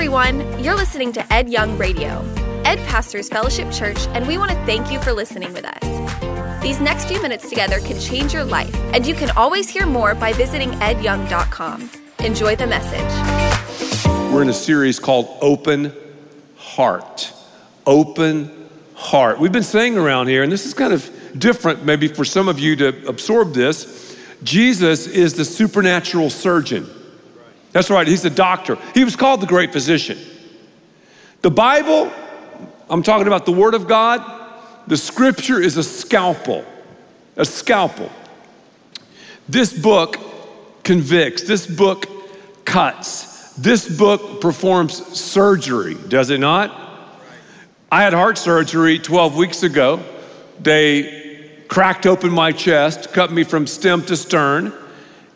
everyone. You're listening to Ed Young Radio. Ed pastors Fellowship Church, and we want to thank you for listening with us. These next few minutes together can change your life, and you can always hear more by visiting edyoung.com. Enjoy the message. We're in a series called Open Heart. Open Heart. We've been saying around here, and this is kind of different maybe for some of you to absorb this. Jesus is the supernatural surgeon. That's right, he's a doctor. He was called the great physician. The Bible, I'm talking about the Word of God, the scripture is a scalpel, a scalpel. This book convicts, this book cuts, this book performs surgery, does it not? I had heart surgery 12 weeks ago. They cracked open my chest, cut me from stem to stern.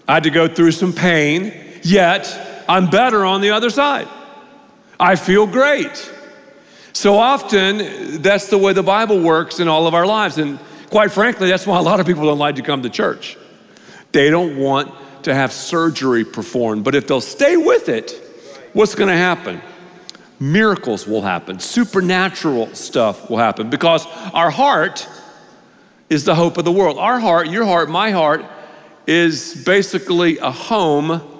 I had to go through some pain yet I'm better on the other side. I feel great. So often, that's the way the Bible works in all of our lives. And quite frankly, that's why a lot of people don't like to come to church. They don't want to have surgery performed. But if they'll stay with it, what's going to happen? Miracles will happen, supernatural stuff will happen because our heart is the hope of the world. Our heart, your heart, my heart, is basically a home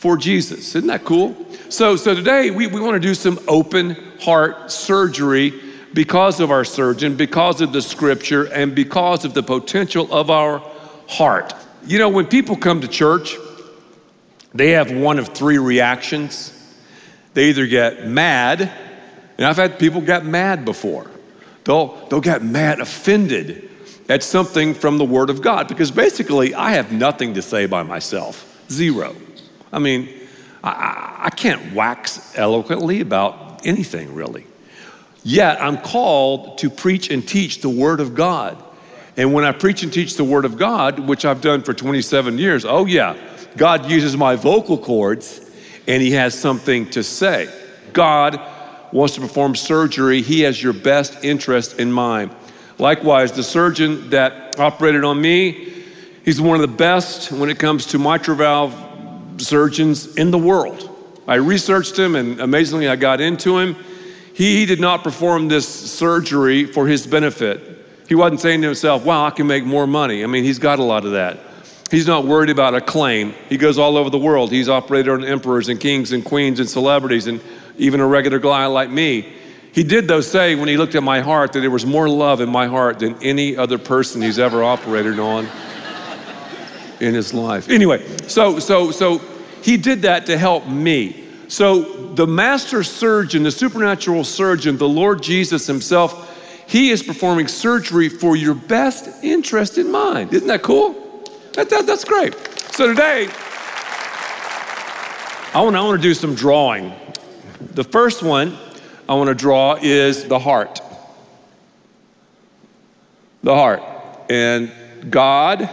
for Jesus. Isn't that cool? So, so today we, we want to do some open heart surgery because of our surgeon, because of the scripture, and because of the potential of our heart. You know, when people come to church, they have one of three reactions. They either get mad, and I've had people get mad before. They'll, they'll get mad, offended at something from the Word of God, because basically I have nothing to say by myself. Zero. I mean, I, I can't wax eloquently about anything really. Yet I'm called to preach and teach the Word of God. And when I preach and teach the Word of God, which I've done for 27 years, oh yeah, God uses my vocal cords and He has something to say. God wants to perform surgery, He has your best interest in mind. Likewise, the surgeon that operated on me, he's one of the best when it comes to mitral valve surgeons in the world. I researched him and amazingly I got into him. He did not perform this surgery for his benefit. He wasn't saying to himself, wow, I can make more money. I mean, he's got a lot of that. He's not worried about acclaim. He goes all over the world. He's operated on emperors and kings and queens and celebrities and even a regular guy like me. He did, though, say when he looked at my heart that there was more love in my heart than any other person he's ever operated on in his life. Anyway, so so so he did that to help me. So the master surgeon, the supernatural surgeon, the Lord Jesus himself, he is performing surgery for your best interest in mind. Isn't that cool? That, that, that's great. So today, I want, I want to do some drawing. The first one I want to draw is the heart. The heart. And God,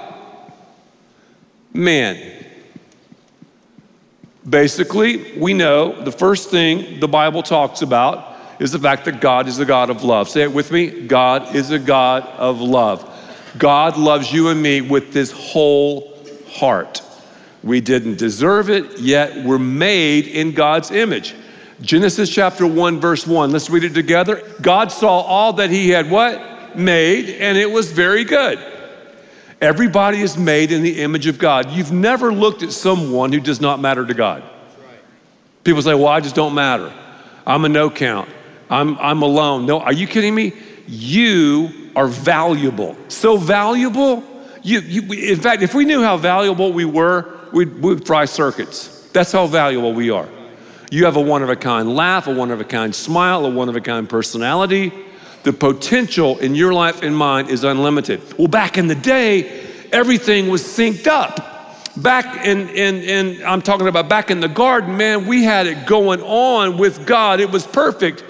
man. Basically, we know the first thing the Bible talks about is the fact that God is a God of love. Say it with me God is a God of love. God loves you and me with this whole heart. We didn't deserve it, yet we're made in God's image. Genesis chapter 1, verse 1. Let's read it together. God saw all that he had what? Made, and it was very good. Everybody is made in the image of God. You've never looked at someone who does not matter to God. People say, well, I just don't matter. I'm a no count. I'm, I'm alone. No, are you kidding me? You are valuable. So valuable. You, you, in fact, if we knew how valuable we were, we'd, we'd fry circuits. That's how valuable we are. You have a one of a kind laugh, a one of a kind smile, a one of a kind personality. The potential in your life and mine is unlimited. Well, back in the day, everything was synced up. Back in, in, in, I'm talking about back in the garden, man, we had it going on with God. It was perfect.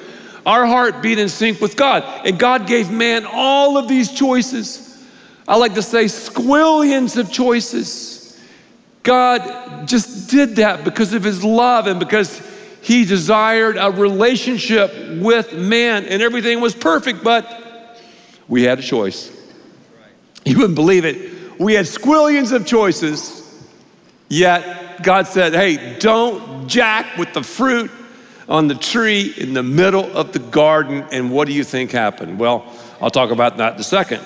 Our heart beat in sync with God. And God gave man all of these choices. I like to say squillions of choices. God just did that because of his love and because he desired a relationship with man, and everything was perfect, but we had a choice. You wouldn't believe it. We had squillions of choices, yet God said, Hey, don't jack with the fruit on the tree in the middle of the garden. And what do you think happened? Well, I'll talk about that in a second.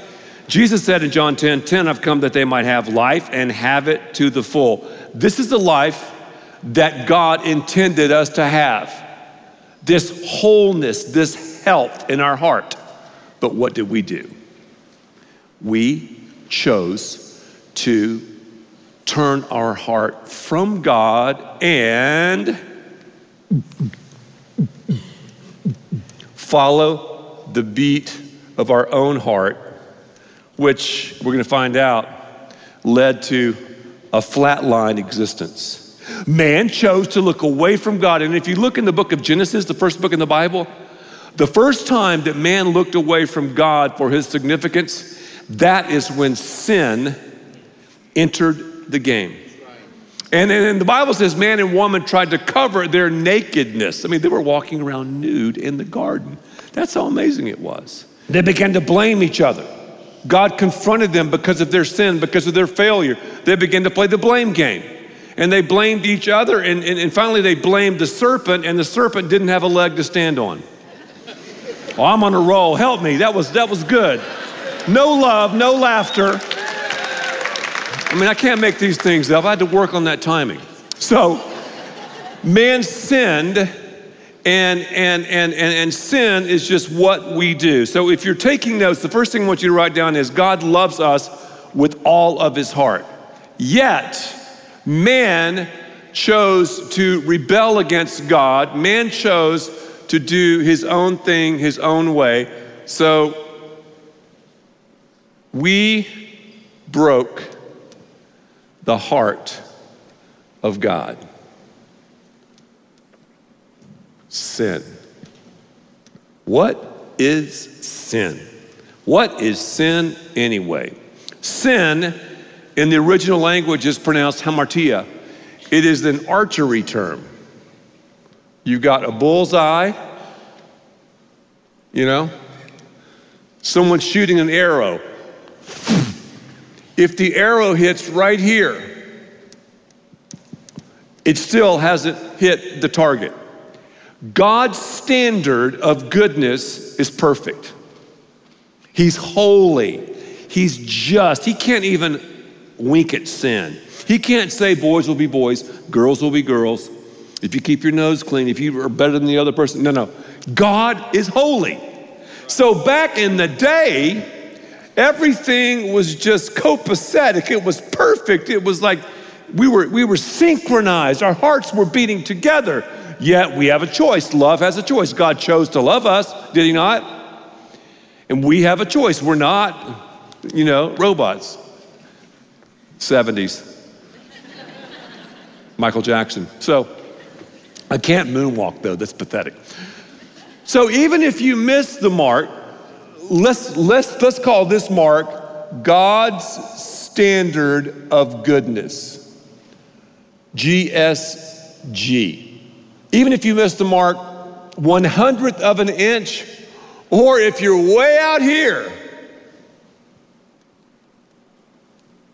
Jesus said in John 10 10, I've come that they might have life and have it to the full. This is the life that God intended us to have this wholeness, this health in our heart. But what did we do? We chose to turn our heart from God and follow the beat of our own heart, which we're going to find out led to a flatline existence. Man chose to look away from God. And if you look in the book of Genesis, the first book in the Bible, the first time that man looked away from God for his significance, that is when sin entered the game. And then the Bible says man and woman tried to cover their nakedness. I mean, they were walking around nude in the garden. That's how amazing it was. They began to blame each other. God confronted them because of their sin, because of their failure. They began to play the blame game. And they blamed each other, and, and, and finally they blamed the serpent, and the serpent didn't have a leg to stand on. Oh, I'm on a roll. Help me. That was, that was good. No love, no laughter. I mean, I can't make these things up. I had to work on that timing. So, man sinned, and, and, and, and, and sin is just what we do. So, if you're taking notes, the first thing I want you to write down is God loves us with all of his heart. Yet, man chose to rebel against God, man chose to do his own thing, his own way. So, we broke the heart of God. Sin. What is sin? What is sin anyway? Sin in the original language is pronounced hamartia. It is an archery term. You've got a bullseye, you know, someone's shooting an arrow. If the arrow hits right here, it still hasn't hit the target. God's standard of goodness is perfect. He's holy. He's just. He can't even wink at sin. He can't say boys will be boys, girls will be girls. If you keep your nose clean, if you are better than the other person. No, no. God is holy. So back in the day, Everything was just copacetic. It was perfect. It was like we were, we were synchronized. Our hearts were beating together. Yet we have a choice. Love has a choice. God chose to love us, did He not? And we have a choice. We're not, you know, robots. 70s. Michael Jackson. So I can't moonwalk though. That's pathetic. So even if you miss the mark, let's, let's, let's call this mark God's standard of goodness. GSG. Even if you miss the mark one hundredth of an inch, or if you're way out here,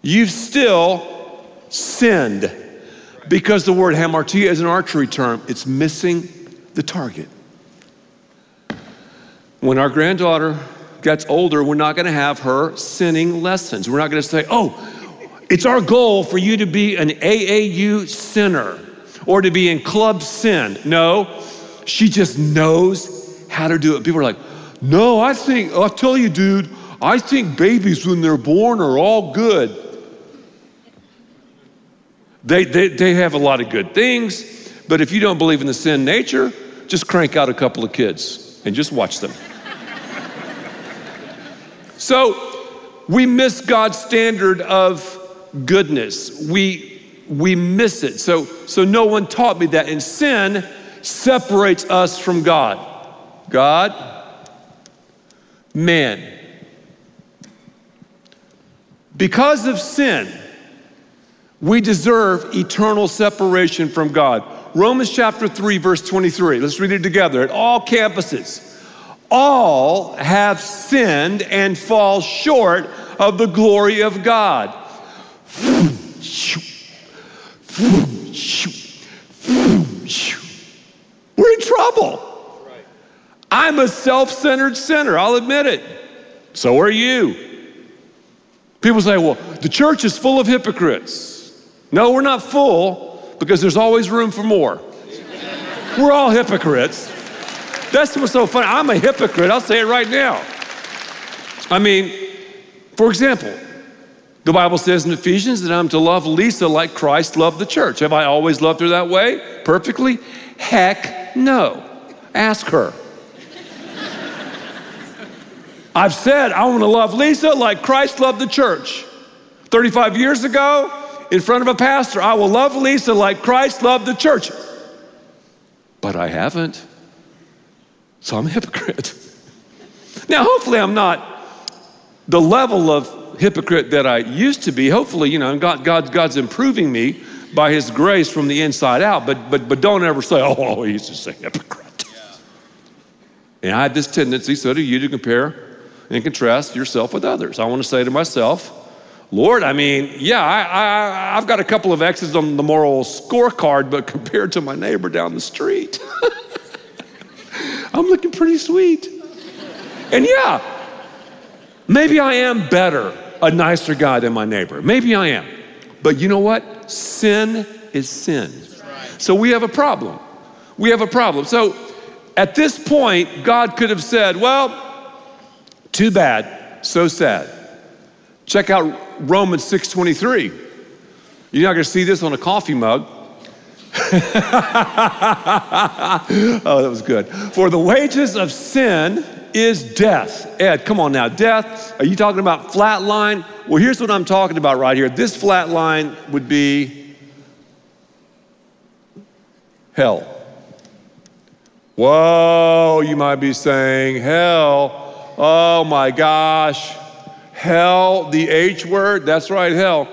you've still sinned because the word hamartia is an archery term. It's missing the target. When our granddaughter gets older, we're not going to have her sinning lessons. We're not going to say, oh, it's our goal for you to be an AAU sinner or to be in club sin. No, she just knows how to do it. People are like, no, I think, I'll tell you, dude, I think babies when they're born are all good. They, they, they have a lot of good things, but if you don't believe in the sin nature, just crank out a couple of kids and just watch them. So we miss God's standard of goodness. We, we miss it. So, so no one taught me that. And sin separates us from God. God, man. Because of sin, we deserve eternal separation from God. Romans chapter 3, verse 23. Let's read it together at all campuses all have sinned and fall short of the glory of God. We're in trouble. I'm a self centered sinner, I'll admit it. So are you. People say, well, the church is full of hypocrites. No, we're not full because there's always room for more. we're all hypocrites. That's what's so funny. I'm a hypocrite. I'll say it right now. I mean, for example, the Bible says in Ephesians that I'm to love Lisa like Christ loved the church. Have I always loved her that way? Perfectly? Heck no. Ask her. I've said I want to love Lisa like Christ loved the church. 35 years ago, in front of a pastor, I will love Lisa like Christ loved the church. But I haven't. So I'm a hypocrite. Now, hopefully, I'm not the level of hypocrite that I used to be. Hopefully, you know, God, God, God's improving me by His grace from the inside out. But, but, but don't ever say, oh, he's just a hypocrite. Yeah. And I have this tendency, so do you, to compare and contrast yourself with others. I want to say to myself, Lord, I mean, yeah, I, have got a couple of X's on the moral scorecard, but compared to my neighbor down the street, I'm looking pretty sweet. And yeah, Maybe I am better, a nicer guy than my neighbor. Maybe I am. But you know what? Sin is sin. So we have a problem. We have a problem. So at this point, God could have said, Well, too bad, so sad. Check out Romans 6:23. You're not gonna see this on a coffee mug. oh, that was good. For the wages of sin is death. Ed, come on now. Death, are you talking about flat line? Well, here's what I'm talking about right here. This flat line would be hell. Whoa, you might be saying, hell. Oh my gosh. Hell, the H word, that's right, hell.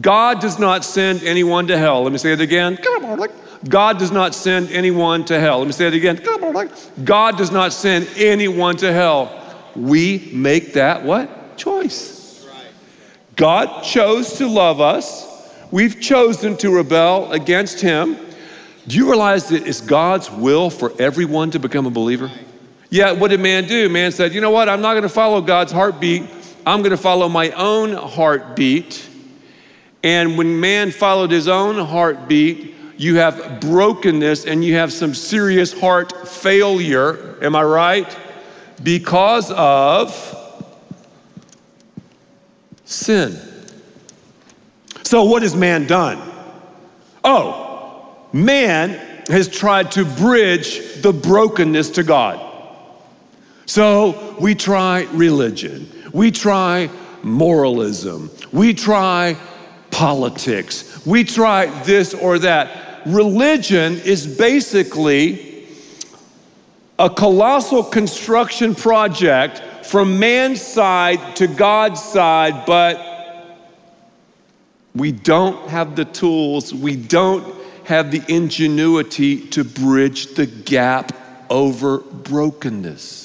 God does not send anyone to hell. Let me say it again. God does not send anyone to hell. Let me say it again. God does not send anyone to hell. We make that what? Choice. God chose to love us. We've chosen to rebel against him. Do you realize that it's God's will for everyone to become a believer? Yeah, what did man do? Man said, you know what? I'm not going to follow God's heartbeat. I'm going to follow my own heartbeat. And when man followed his own heartbeat, you have brokenness and you have some serious heart failure. Am I right? Because of sin. So, what has man done? Oh, man has tried to bridge the brokenness to God. So, we try religion, we try moralism, we try politics, we try this or that. Religion is basically a colossal construction project from man's side to God's side, but we don't have the tools, we don't have the ingenuity to bridge the gap over brokenness.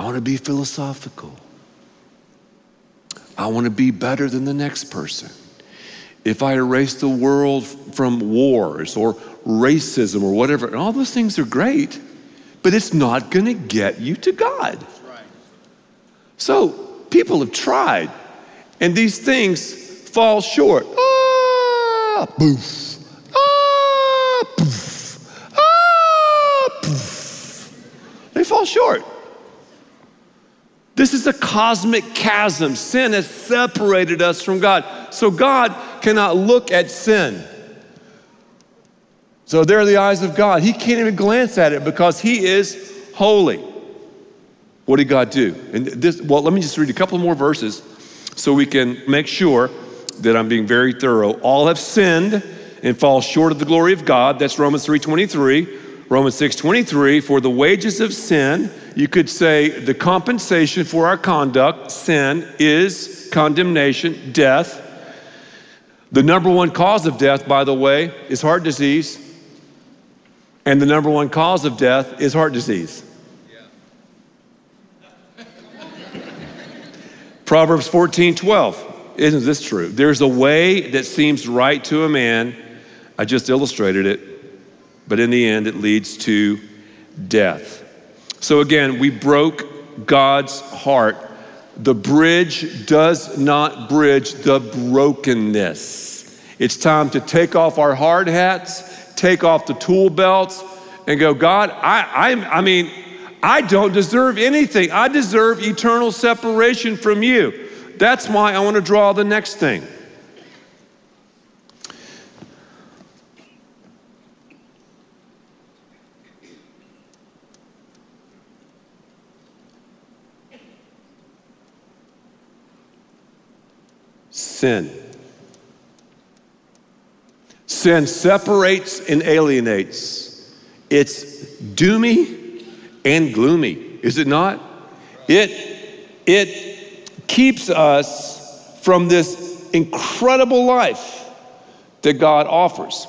I want to be philosophical. I want to be better than the next person if I erase the world from wars or racism or whatever, and all those things are great, but it's not going to get you to God. So people have tried, and these things fall short. Ah, boof. Ah, poof. Ah, poof. They fall short. This is a cosmic chasm. Sin has separated us from God. So God cannot look at sin. So there are the eyes of God. He can't even glance at it because He is holy. What did God do? And this, well, let me just read a couple more verses so we can make sure that I'm being very thorough. All have sinned and fall short of the glory of God. That's Romans 3:23. Romans 6:23, for the wages of sin, you could say the compensation for our conduct, sin, is condemnation, death. The number one cause of death, by the way, is heart disease. And the number one cause of death is heart disease. Proverbs 14, 12. Isn't this true? There's a way that seems right to a man. I just illustrated it but in the end, it leads to death. So again, we broke God's heart. The bridge does not bridge the brokenness. It's time to take off our hard hats, take off the tool belts, and go, God, I, I, I mean, I don't deserve anything. I deserve eternal separation from you. That's why I want to draw the next thing. Sin. Sin separates and alienates. It's doomy and gloomy, is it not? It, it keeps us from this incredible life that God offers.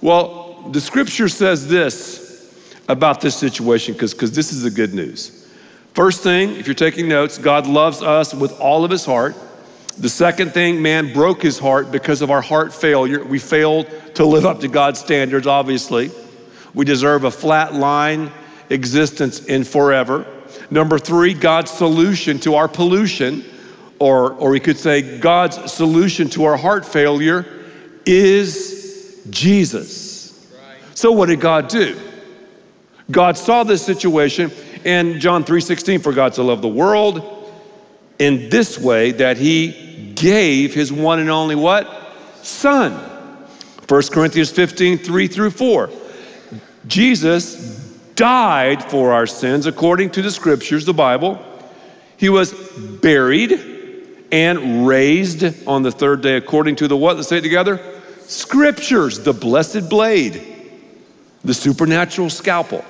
Well, the scripture says this about this situation because this is the good news. First thing, if you're taking notes, God loves us with all of his heart. The second thing, man broke his heart because of our heart failure. We failed to live up to God's standards, obviously. We deserve a flat line existence in forever. Number three, God's solution to our pollution, or, or we could say God's solution to our heart failure is Jesus. So what did God do? God saw this situation in John 3:16 for God to love the world in this way that he gave his one and only what? Son. 1 Corinthians 15, 3 through 4. Jesus died for our sins according to the scriptures, the Bible. He was buried and raised on the third day according to the what? Let's say it together. Scriptures, the blessed blade, the supernatural scalpel.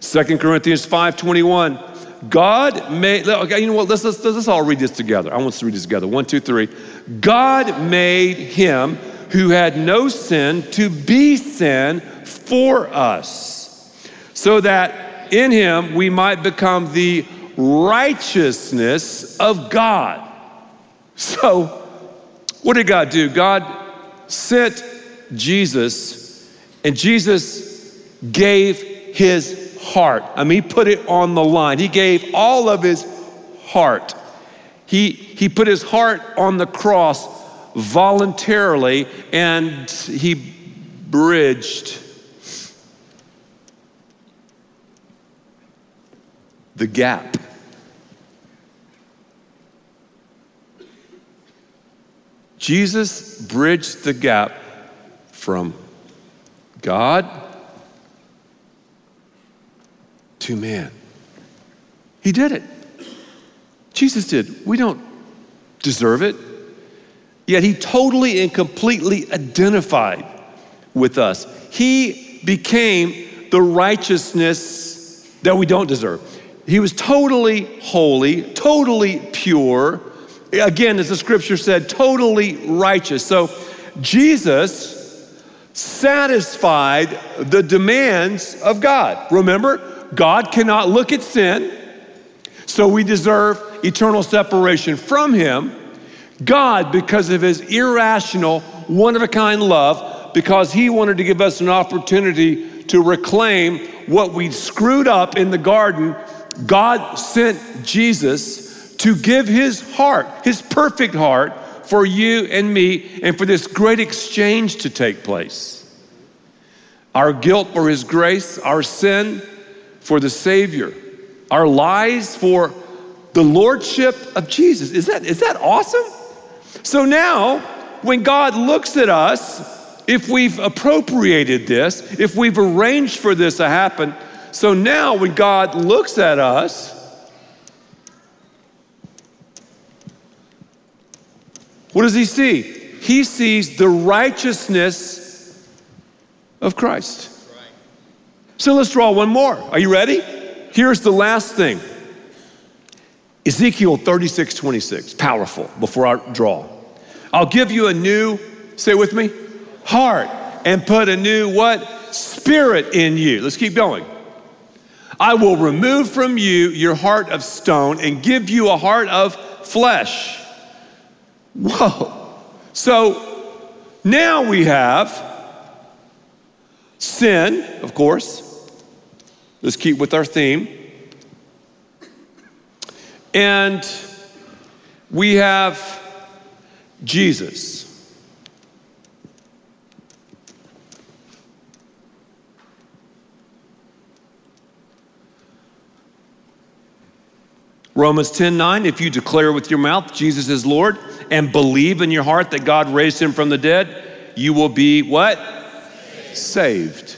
2 Corinthians 5:21 God made, okay, you know what, let's, let's, let's all read this together. I want us to read this together. One, two, three. God made him who had no sin to be sin for us, so that in him we might become the righteousness of God. So, what did God do? God sent Jesus, and Jesus gave his heart. I mean, he put it on the line. He gave all of his heart. He, he put his heart on the cross voluntarily and he bridged the gap. Jesus bridged the gap from God to man. He did it. Jesus did. We don't deserve it. Yet he totally and completely identified with us. He became the righteousness that we don't deserve. He was totally holy, totally pure. Again, as the scripture said, totally righteous. So Jesus satisfied the demands of God. Remember, God cannot look at sin, so we deserve eternal separation from Him. God, because of His irrational, one of a kind love, because He wanted to give us an opportunity to reclaim what we'd screwed up in the garden, God sent Jesus to give His heart, His perfect heart, for you and me, and for this great exchange to take place. Our guilt for His grace, our sin for the Savior, our lives for the Lordship of Jesus. Is that, is that awesome? So now, when God looks at us, if we've appropriated this, if we've arranged for this to happen, so now when God looks at us, what does he see? He sees the righteousness of Christ. So let's draw one more. Are you ready? Here's the last thing Ezekiel 36 26. Powerful before I draw. I'll give you a new, say with me, heart, and put a new what? Spirit in you. Let's keep going. I will remove from you your heart of stone and give you a heart of flesh. Whoa. So now we have sin, of course. Let's keep with our theme. And we have Jesus. Romans 10 9, if you declare with your mouth Jesus is Lord and believe in your heart that God raised him from the dead, you will be what? Saved.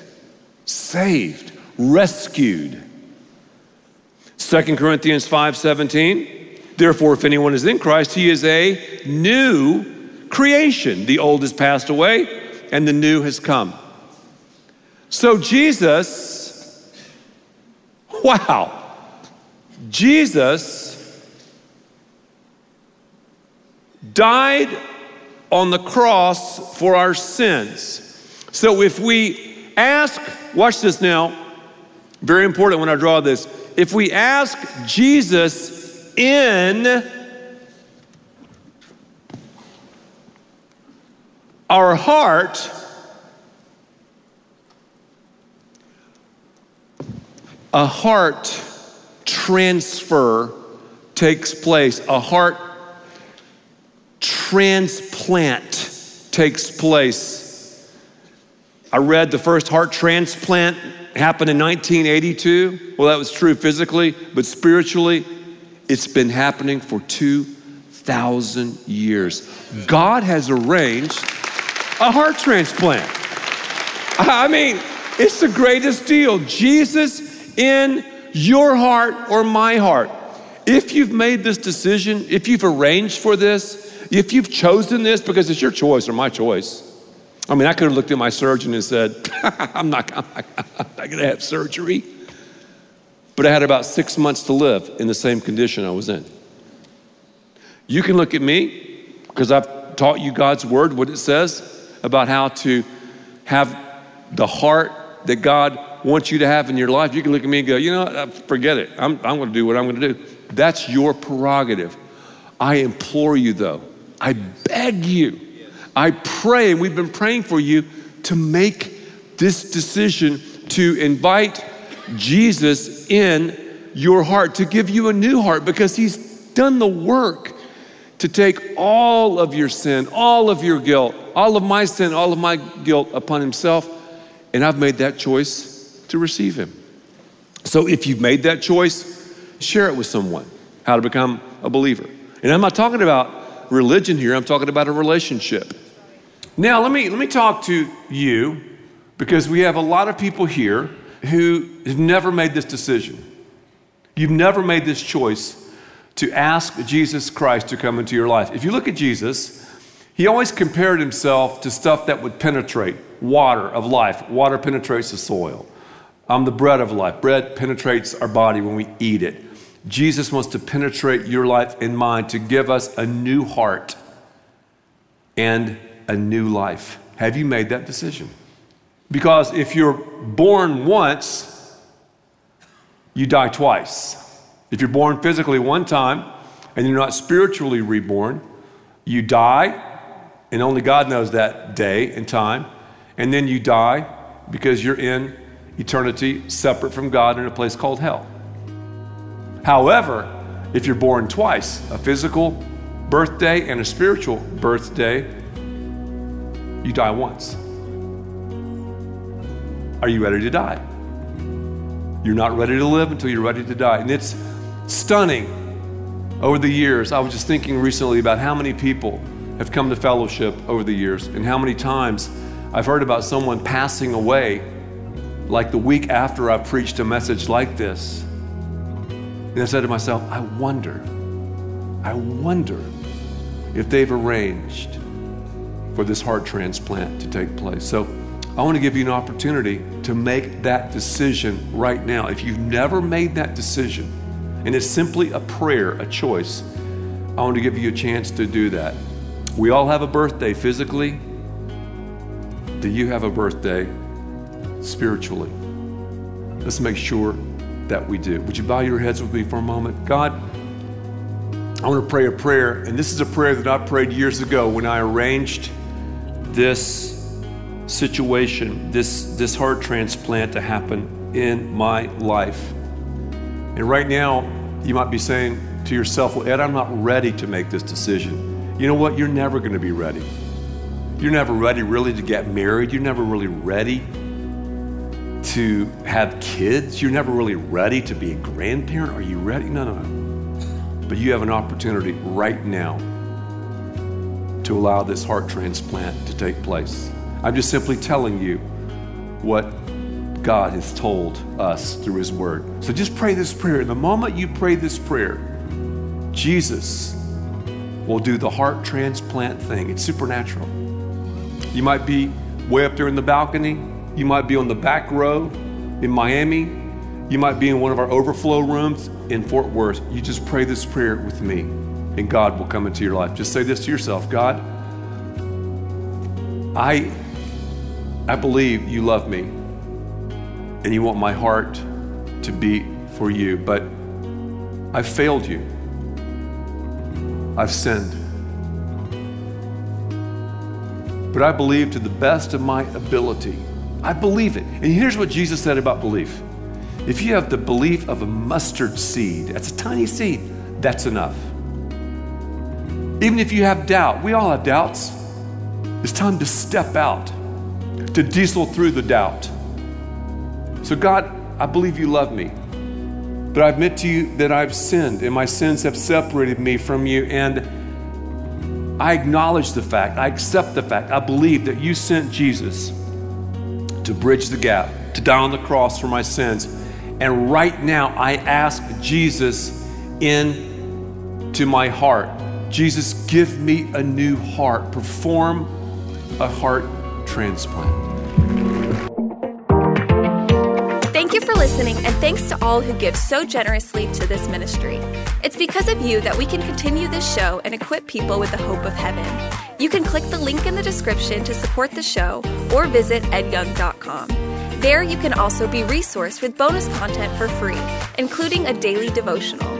Saved. Rescued. 2 Corinthians 5 17, therefore, if anyone is in Christ, he is a new creation. The old has passed away and the new has come. So, Jesus, wow. Jesus died on the cross for our sins. So if we ask, watch this now, very important when I draw this. If we ask Jesus in our heart, a heart transfer takes place, a heart transplant takes place. I read the first heart transplant happened in 1982. Well, that was true physically, but spiritually, it's been happening for 2,000 years. God has arranged a heart transplant. I mean, it's the greatest deal. Jesus in your heart or my heart. If you've made this decision, if you've arranged for this, if you've chosen this because it's your choice or my choice. I mean, I could have looked at my surgeon and said, I'm not, I'm not going to have surgery. But I had about six months to live in the same condition I was in. You can look at me because I've taught you God's word, what it says about how to have the heart that God wants you to have in your life, you can look at me and go, you know, uh, forget it. I'm, I'm going to do what I'm going to do. That's your prerogative. I implore you, though, I beg you, I pray, and we've been praying for you to make this decision to invite Jesus in your heart, to give you a new heart, because He's done the work to take all of your sin, all of your guilt, all of my sin, all of my guilt upon Himself. And I've made that choice to receive Him. So if you've made that choice, share it with someone how to become a believer. And I'm not talking about religion here, I'm talking about a relationship. Now, let me, let me talk to you because we have a lot of people here who have never made this decision. You've never made this choice to ask Jesus Christ to come into your life. If you look at Jesus, he always compared himself to stuff that would penetrate water of life. Water penetrates the soil. I'm the bread of life. Bread penetrates our body when we eat it. Jesus wants to penetrate your life and mine to give us a new heart and a new life. Have you made that decision? Because if you're born once, you die twice. If you're born physically one time and you're not spiritually reborn, you die, and only God knows that day and time, and then you die because you're in eternity separate from God in a place called hell. However, if you're born twice, a physical birthday and a spiritual birthday, you die once. Are you ready to die? You're not ready to live until you're ready to die. And it's stunning over the years. I was just thinking recently about how many people have come to fellowship over the years and how many times I've heard about someone passing away like the week after I preached a message like this. And I said to myself, I wonder, I wonder if they've arranged for this heart transplant to take place. So I want to give you an opportunity to make that decision right now. If you've never made that decision, and it's simply a prayer, a choice, I want to give you a chance to do that. We all have a birthday physically. Do you have a birthday spiritually. Let's make sure that we do. Would you bow your heads with me for a moment? God, I want to pray a prayer, and this is a prayer that I prayed years ago when I arranged this situation, this, this heart transplant to happen in my life. And right now, you might be saying to yourself, Well, Ed, I'm not ready to make this decision. You know what? You're never going to be ready. You're never ready really to get married. You're never really ready to have kids. You're never really ready to be a grandparent. Are you ready? No, no, no. But you have an opportunity right now to allow this heart transplant to take place. I'm just simply telling you what God has told us through His Word. So just pray this prayer. The moment you pray this prayer, Jesus will do the heart transplant thing. It's supernatural. You might be way up there in the balcony. You might be on the back row in Miami. You might be in one of our overflow rooms in Fort Worth. You just pray this prayer with me, and God will come into your life. Just say this to yourself God, I, I believe you love me, and you want my heart to beat for you, but I've failed you. I've sinned. But I believe to the best of my ability. I believe it. And here's what Jesus said about belief if you have the belief of a mustard seed, that's a tiny seed, that's enough. Even if you have doubt, we all have doubts. It's time to step out, to diesel through the doubt. So, God, I believe you love me. But I admit to you that I've sinned and my sins have separated me from you. And I acknowledge the fact, I accept the fact, I believe that you sent Jesus to bridge the gap, to die on the cross for my sins. And right now, I ask Jesus into my heart. Jesus, give me a new heart. Perform a heart transplant. Thank you for listening, and thanks to all who give so generously to this ministry. It's because of you that we can continue this show and equip people with the hope of heaven. You can click the link in the description to support the show or visit edyoung.com. There, you can also be resourced with bonus content for free, including a daily devotional.